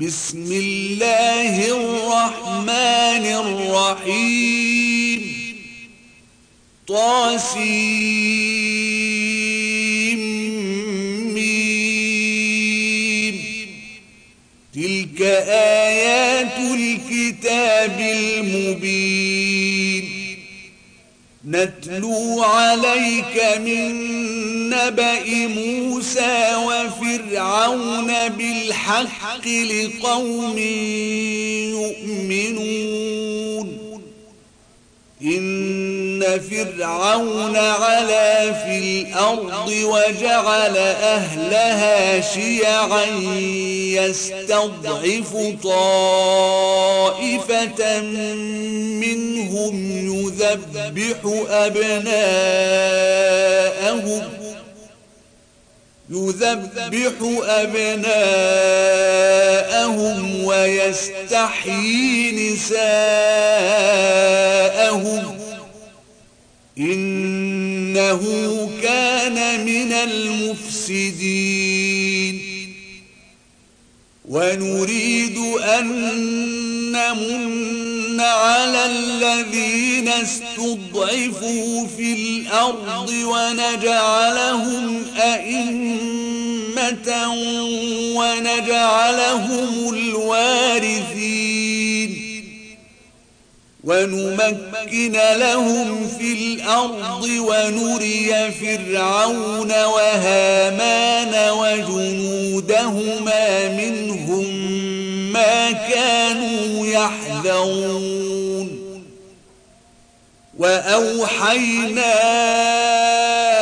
بسم الله الرحمن الرحيم. طاسيم تلك آيات الكتاب المبين. نتلو عليك من نبأ موسى وفرعون بالحق لقوم يؤمنون. إن فرعون علا في الأرض وجعل أهلها شيعا يستضعف طائفة منهم يذبح أبناءهم يذبح أبناءهم ويستحيي نساءهم إنه كان من المفسدين. ونريد أن نمن على الذين استضعفوا في الأرض ونجعلهم أئمة ونجعلهم الوارثين. ونمكن لهم في الأرض ونري فرعون وهامان وجنودهما منهم ما كانوا يحذرون. وأوحينا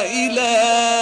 إلى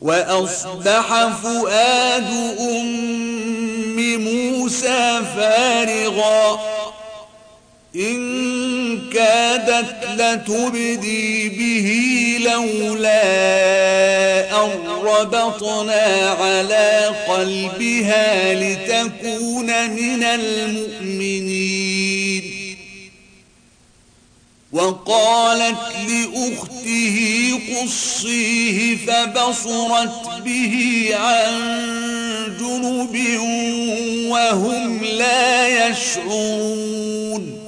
وأصبح فؤاد أم موسى فارغا. إن كادت لتبدي به لولا أن ربطنا على قلبها لتكون من المؤمنين. وقالت لأخته قصيه فبصرت به عن جنب وهم لا يشعرون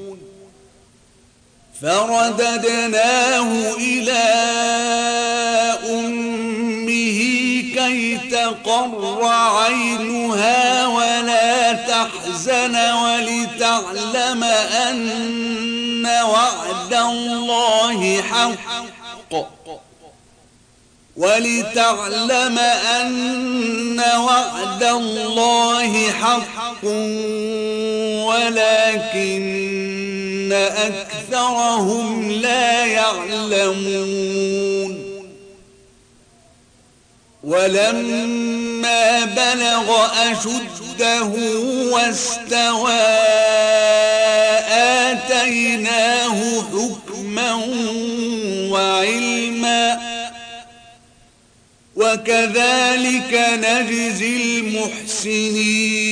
فرددناه إلى أمه كي تقر عينها ولا تحزن ولتعلم أن وعد الله حق ولتعلم أن وعد الله حق ولكن أكثرهم لا يعلمون. ولما بلغ أشده واستوى آتيناه حكما وعلما. وكذلك نجزي المحسنين.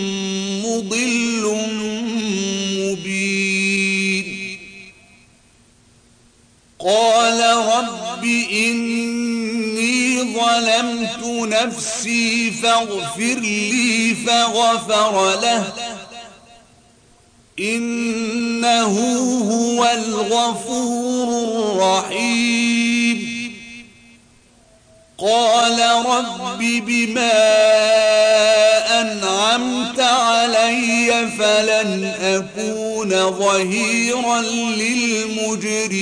قال رب إني ظلمت نفسي فاغفر لي فغفر له. إنه هو الغفور الرحيم. قال رب بما أنعمت علي فلن أكون ظهيرا للمجرمين.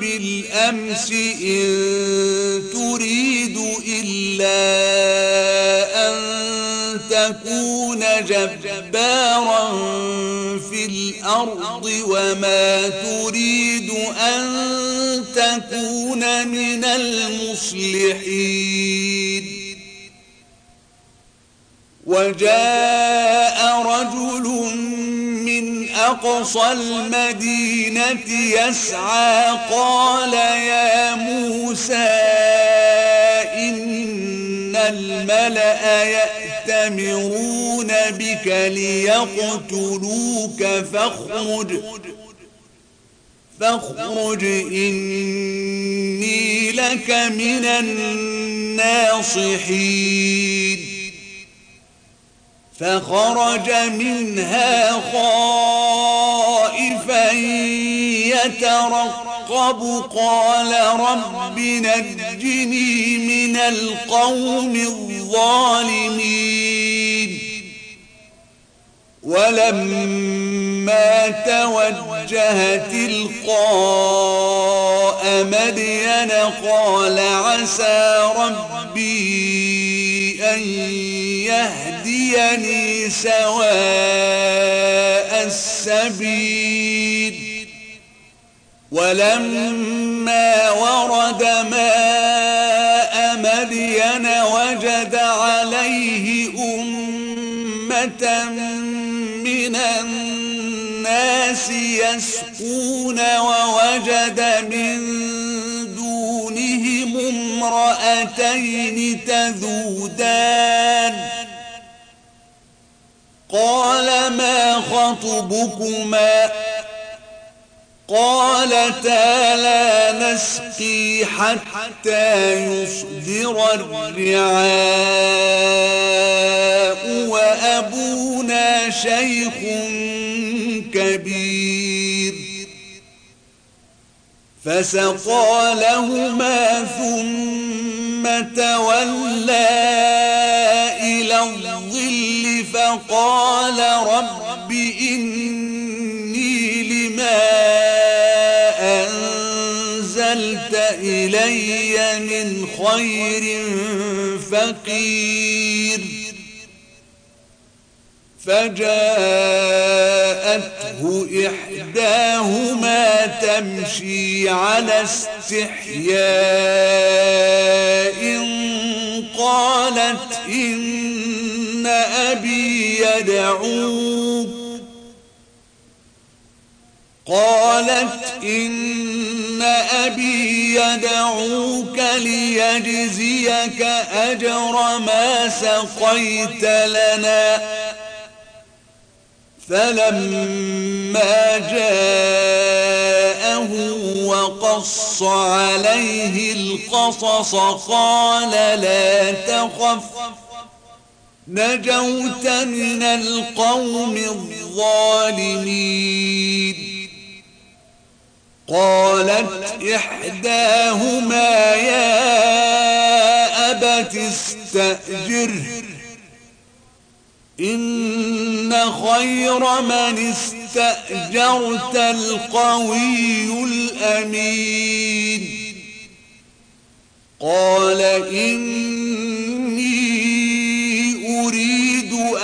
بالأمس إن تريد إلا أن تكون جبارا في الأرض وما تريد أن تكون من المصلحين. وجاء رجل أقصى المدينة يسعى. قال يا موسى إن الملأ يأتمرون بك ليقتلوك. فاخرج فاخرج إني لك من الناصحين. فخرج منها خائفا يترقب. قال رب نجني من القوم الظالمين. ولما توجه تلقاء مدين قال عسى ربي أن يهديني سواء السبيل. ولما ورد ماء مدين وجد عليه أمة من الناس يسقون ووجد من دونهم امرأتين تذودان قال ما خطبكما؟ قالتا لا نسقي حتى يصدر الرعاء وأبونا شيخ كبير. فسقى لهما ثم تولى إلى الظل فقال رب إني لما إلي من خير فقير فجاءته إحداهما تمشي على استحياء قالت إن أبي يدعوك. قالت إن أبي يدعوك ليجزيك أجر ما سقيت لنا. فلما جاءه وقص عليه القصص قال لا تخف. نجوت من القوم الظالمين. قالت إحداهما يا أبت استأجره إن خير من استأجرت القوي الأمين. قال إني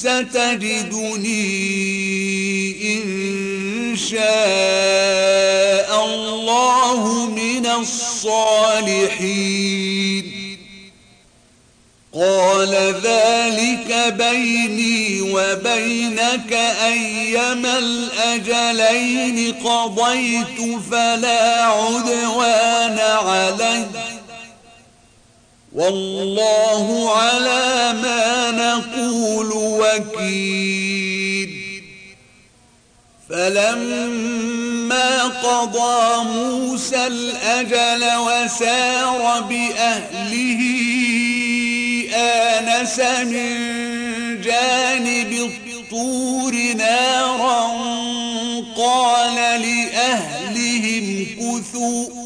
ستجدني إن شاء الله من الصالحين. قال ذلك بيني وبينك أيما الأجلين قضيت فلا عدوان علي. والله على ما نقول وكيل. فلما قضى موسى الأجل وسار بأهله آنس من جانب الطور نارا قال لأهلهم كثوا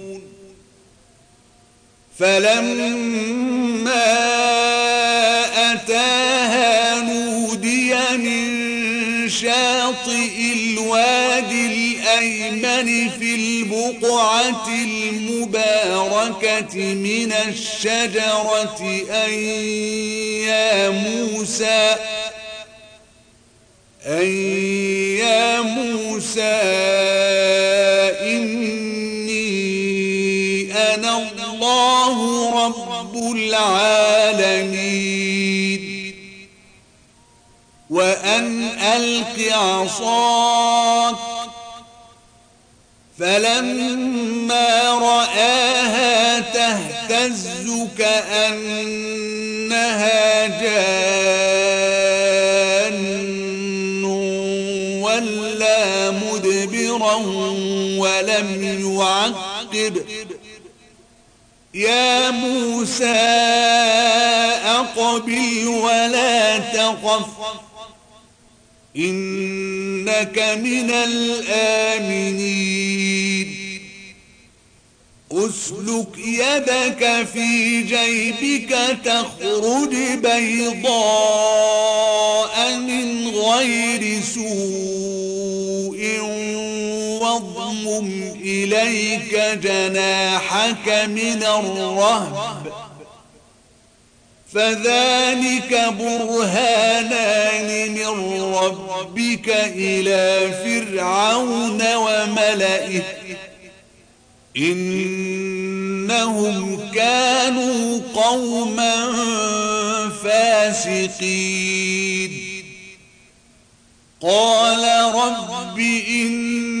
فلما أتاها نودي من شاطئ الوادي الأيمن في البقعة المباركة من الشجرة أن يا موسى أن يا موسى إني أنا رب العالمين. وأن ألق عصاك. فلما رآها تهتز كأنها جان ولا مدبرا ولم يعقب. يا موسى أقبل ولا تخف. إنك من الآمنين. أسلك يدك في جيبك تخرج بيضاء من غير سوء. واضمم إليك جناحك من الرهب فذلك برهانان من ربك إلى فرعون وملئه إنهم كانوا قوما فاسقين قال رب إني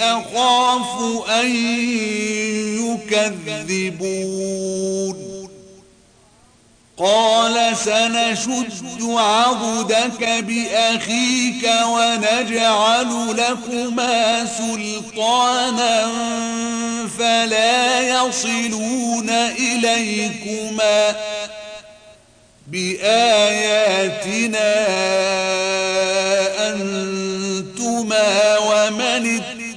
أخاف أن يكذبون. قال سنشد عضدك بأخيك ونجعل لكما سلطانا فلا يصلون إليكما بآياتنا أنتما ومن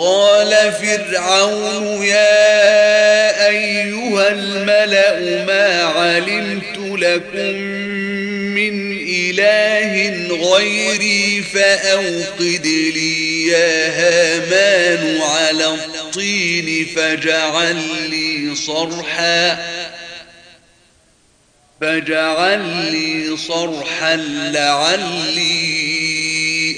وقال فرعون يا أيها الملأ ما علمت لكم من إله غيري فأوقد لي يا هامان على الطين فاجعل لي صرحا فاجعل لي صرحا لعلي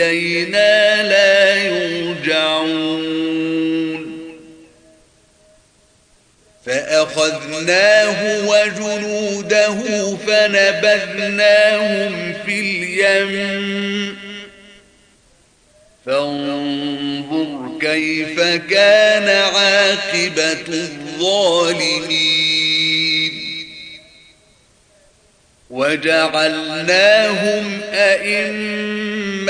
إلينا لا يرجعون. فأخذناه وجنوده فنبذناهم في اليم. فانظر كيف كان عاقبة الظالمين. وجعلناهم أئمة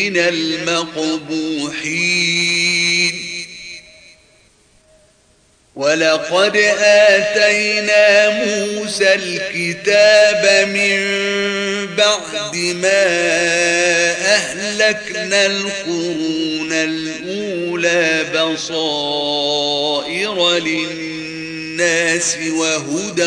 من المقبوحين. ولقد آتينا موسى الكتاب من بعد ما أهلكنا القرون الأولى بصائر للناس وهدى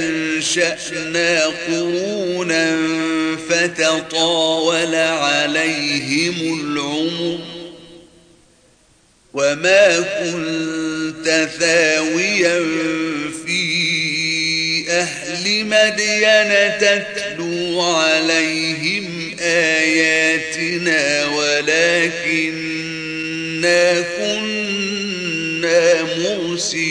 أنشأنا قرونا فتطاول عليهم العمر وما كنت ثاويا في أهل مدين تتلو عليهم آياتنا ولكننا كنا مرسلين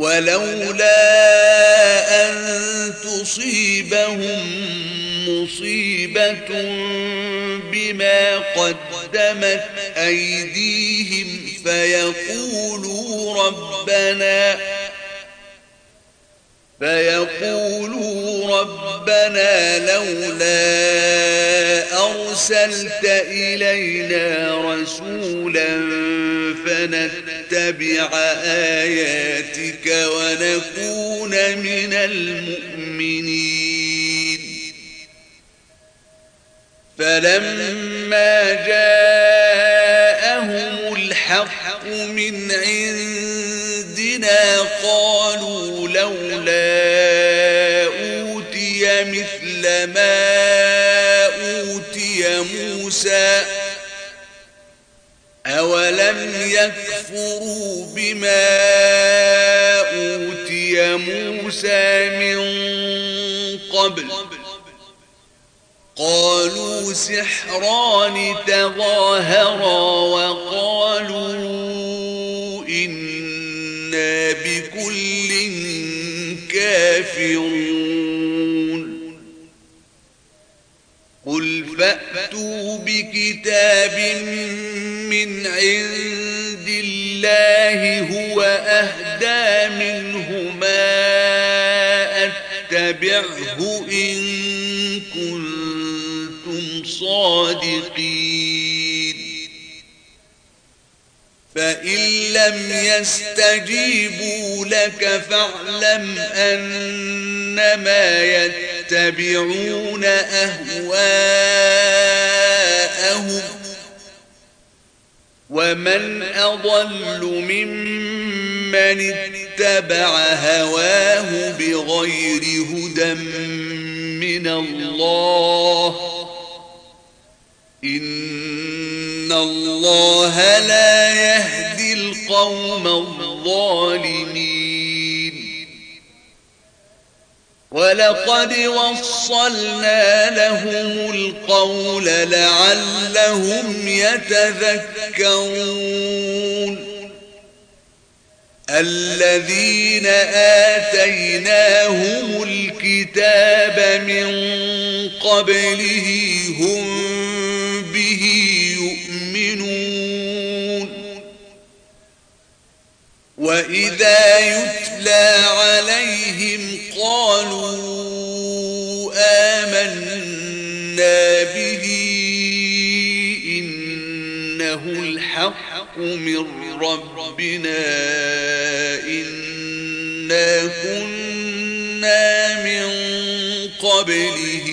ولولا أن تصيبهم مصيبة بما قدمت أيديهم فيقولوا ربنا فيقولوا ربنا لولا أرسلت إلينا رسولا فنتبع آياتك ونكون من المؤمنين. فلما جاءهم الحق من عندنا أوتي مثل ما أوتي موسى أولم يكفروا بما أوتي موسى من قبل قالوا سحران تظاهرا وقالوا كافرون قل فأتوا بكتاب من عند الله هو أهدى منهما أتبعه إن كنتم صادقين. فإن لم يستجيبوا لك فاعلم أنما يتبعون أهواءهم ومن أضل ممن اتبع هواه بغير هدى من الله إن الله لا يهدي القوم الظالمين. ولقد وصلنا لهم القول لعلهم يتذكرون. الذين آتيناهم الكتاب من قبله هم به يؤمنون. وإذا يتلى عليهم قالوا آمنا به إنه الحق. من ربنا إنا كنا من قبله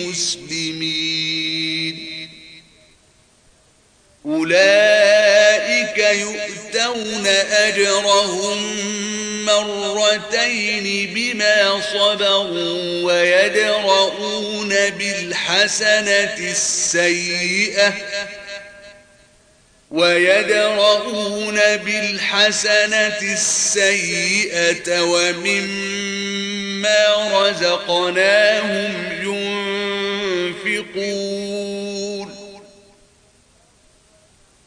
مسلمين. أولئك يؤتون أجرهم مرتين بما صبروا ويدرؤون بالحسنة السيئة ويدرؤون بالحسنة السيئة ومما رزقناهم ينفقون.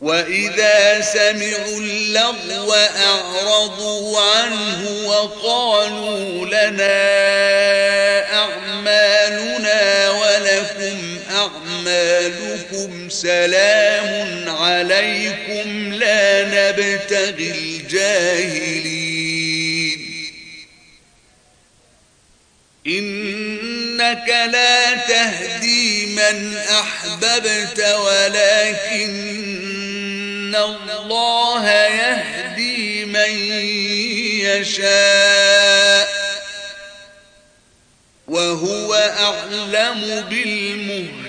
وإذا سمعوا اللغو أعرضوا عنه وقالوا لنا أعمالنا ولكم أعمالكم سلام عليكم لا نبتغي الجاهلين. إنك لا تهدي من أحببت ولكن الله يهدي من يشاء. وهو أعلم بالمهتدين.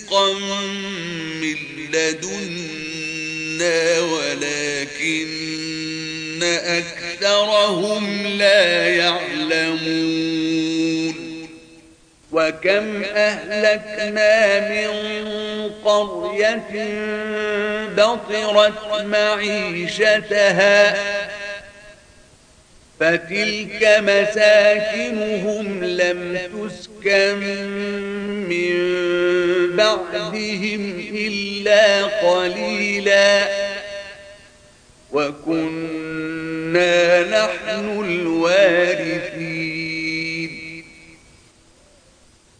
من لدنا ولكن أكثرهم لا يعلمون وكم أهلكنا من قرية بطرت معيشتها فتلك مساكنهم لم تسكن من بعدهم إلا قليلا. وكنا نحن الوارثين.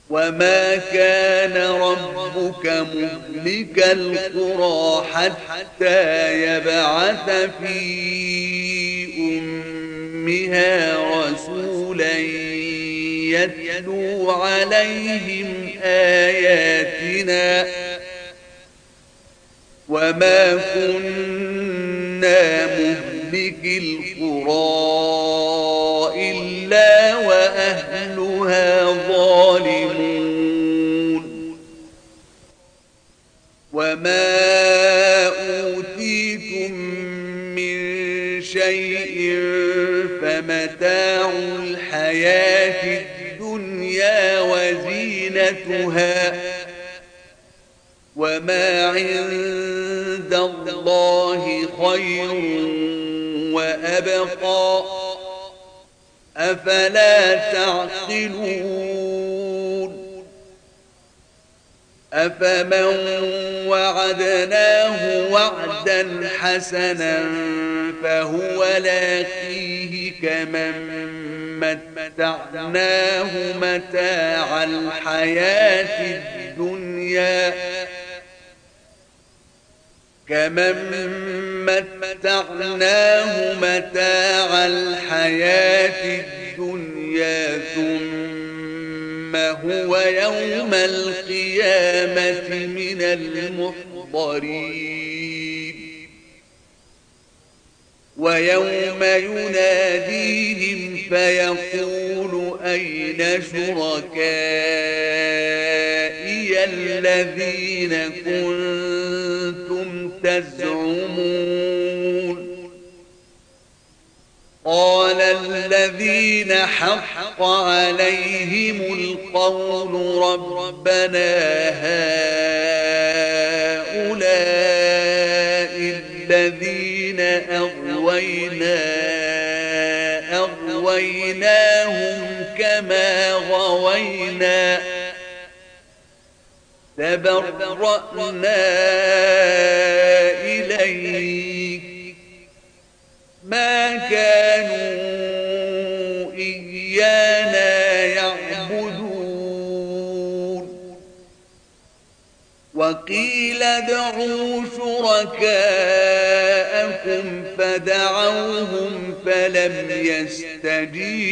وما كان ربك مهلك القرى حتى يبعث في أمها رسولا يتلو عليهم آياتنا وما كنا مهلك القرى إلا وأهلها وزينتها وما عند الله خير وأبقى أفلا تعقلون أفمن وعدناه وعدا حسنا فهو لاقيه كمن متعناه متاع الحياة الدنيا كمن متعناه متاع الحياة الدنيا ثم هو يوم القيامة من المحضرين. ويوم يناديهم فيقول أين شركائي الذين كنتم تزعمون؟ قال الذين عليهم القول ربنا هؤلاء الذين أغوينا أغويناهم كما غوينا. تبرأنا إليك. ما كانوا وقيل ادعوا شركاءكم فدعوهم فلم يستجيبوا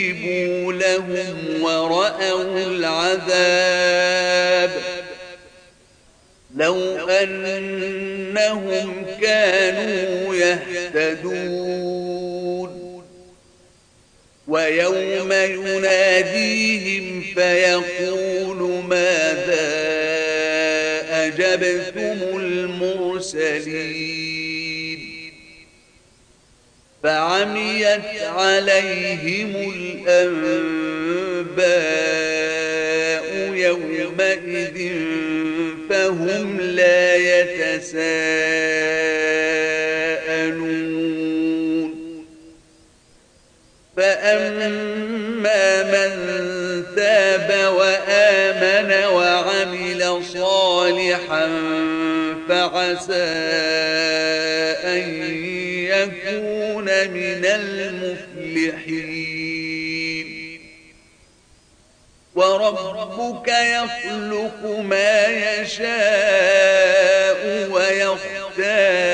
لهم ورأوا العذاب لو أنهم كانوا يهتدون ويوم يناديهم فيقول ماذا أجبتم المرسلين. فعميت عليهم الأنباء يومئذ فهم لا يتساءلون. فأما من تاب وآمن وعمل صالحا فعسى أن يكون من المفلحين. وربك يخلق ما يشاء ويختار.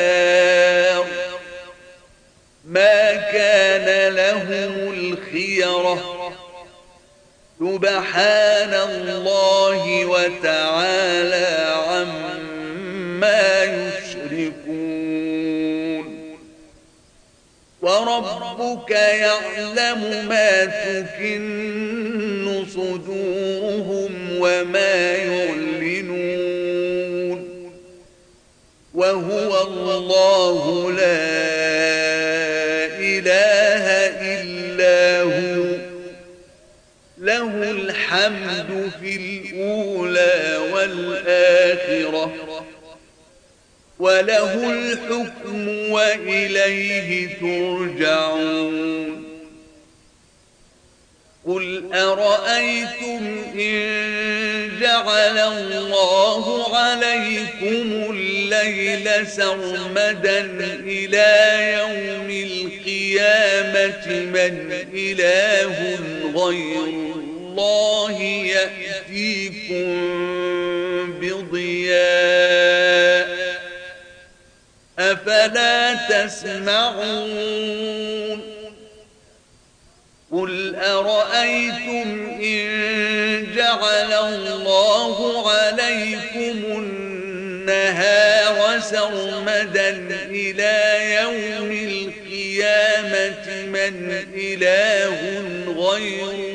ما كان لهم الخيرة سبحان الله وتعالى عما يشركون. وربك يعلم ما تكن صدورهم وما يعلنون. وهو الله لا الحمد في الأولى والآخرة. وله الحكم وإليه ترجعون. قل أرأيتم إن جعل الله عليكم الليل سرمدا إلى يوم القيامة من إله غير الله يأتيكم بضياء أفلا تسمعون قل أرأيتم إن جعل الله عليكم النهار سرمدا إلى يوم القيامة من إله غير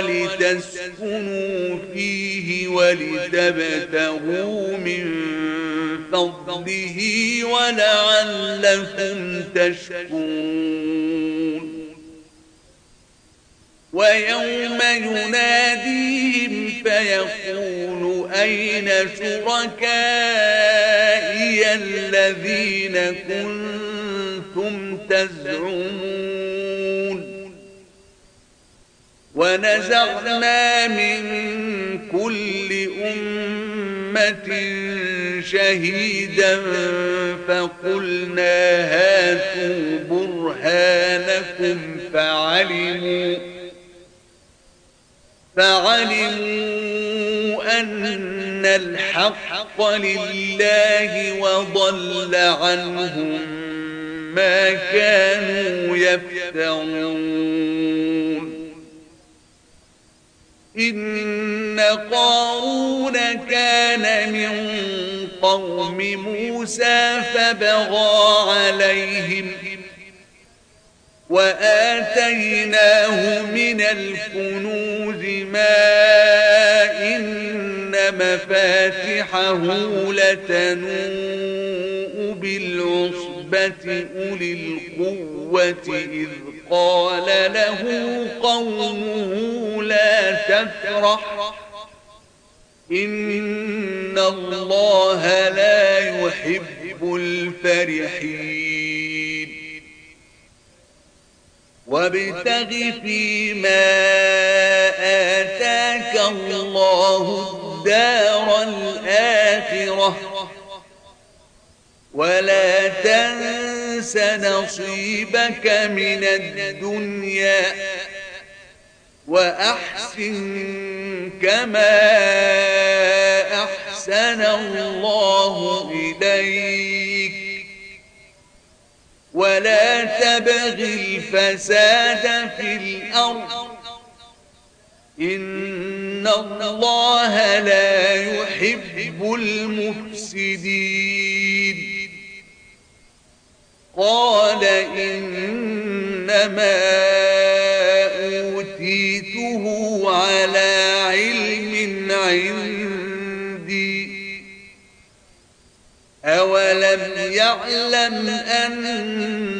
لتسكنوا فيه ولتبتغوا من فضله ولعلكم تشكرون. ويوم يناديهم فيقول أين شركائي الذين كنتم تزعمون؟ ونزعنا من كل أمة شهيدا فقلنا هاتوا برهانكم فعلموا فعلموا أن الحق لله وضل عنهم ما كانوا يفترون إن قارون كان من قوم موسى فبغى عليهم وآتيناه من الكنوز ما إن مفاتحه لتنوء بالعصبة أولي القوة إذ قال له قومه لا تفرح. إن الله لا يحب الفرحين. وابتغ فيما آتاك الله الدار الآخرة. ولا تنس نصيبك من الدنيا وأحسن كما أحسن الله إليك. ولا تبغ الفساد في الأرض. إن الله لا يحب المفسدين. قال إنما أوتيته على علم عندي. أولم يعلم أن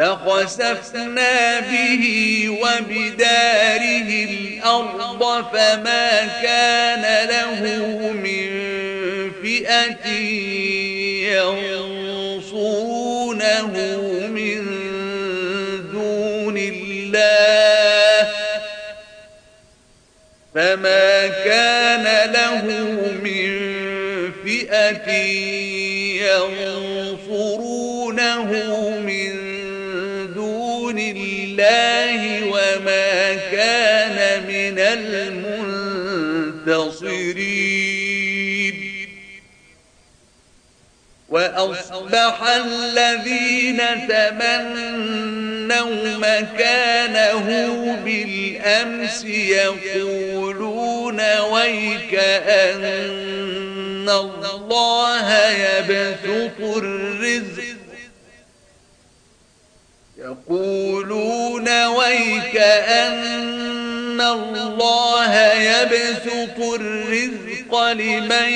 فخسفنا به وبداره الأرض فما كان له من فئة ينصرونه من دون الله فما كان له من فئة ينصرونه الله وما كان من المنتصرين. وأصبح الذين تمنوا مكانه بالأمس يقولون ويك أن الله يبسط الرزق يقولون ويك أن الله يبسط الرزق لمن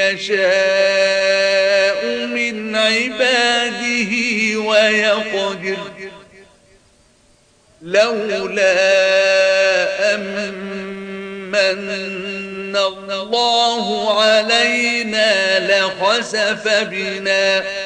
يشاء من عباده ويقدر. لولا أمن الله علينا لخسف بنا.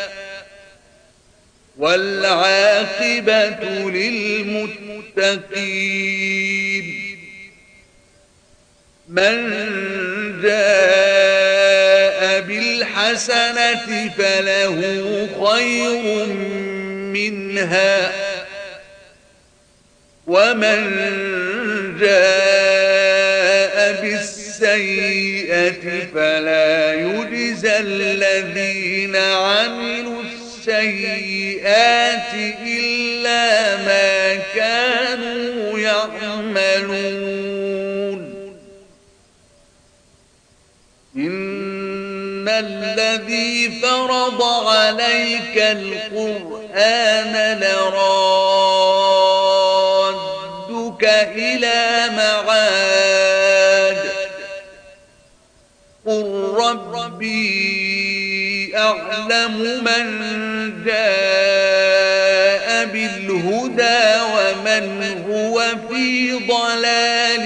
والعاقبة للمتقين. من جاء بالحسنة فله خير منها ومن جاء بالسيئة فلا يجزى الذين عملوا السيئات إلا ما كانوا يعملون. إن الذي فرض عليك القرآن لرادك إلى معاد. قل ربي أعلم من جاء بالهدى ومن هو في ضلال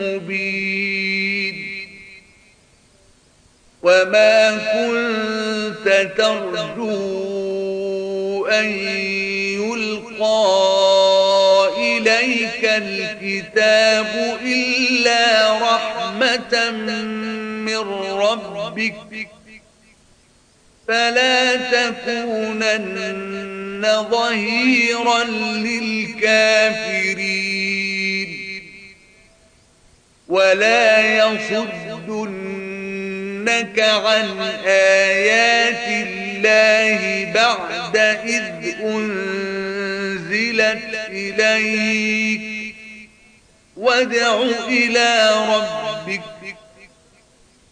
مبين. وما كنت ترجو أن يلقى إليك الكتاب إلا رحمة من ربك. فلا تكونن ظهيرا للكافرين. ولا يصدنك عن آيات الله بعد إذ أنزلت إليك. وادع إلى ربك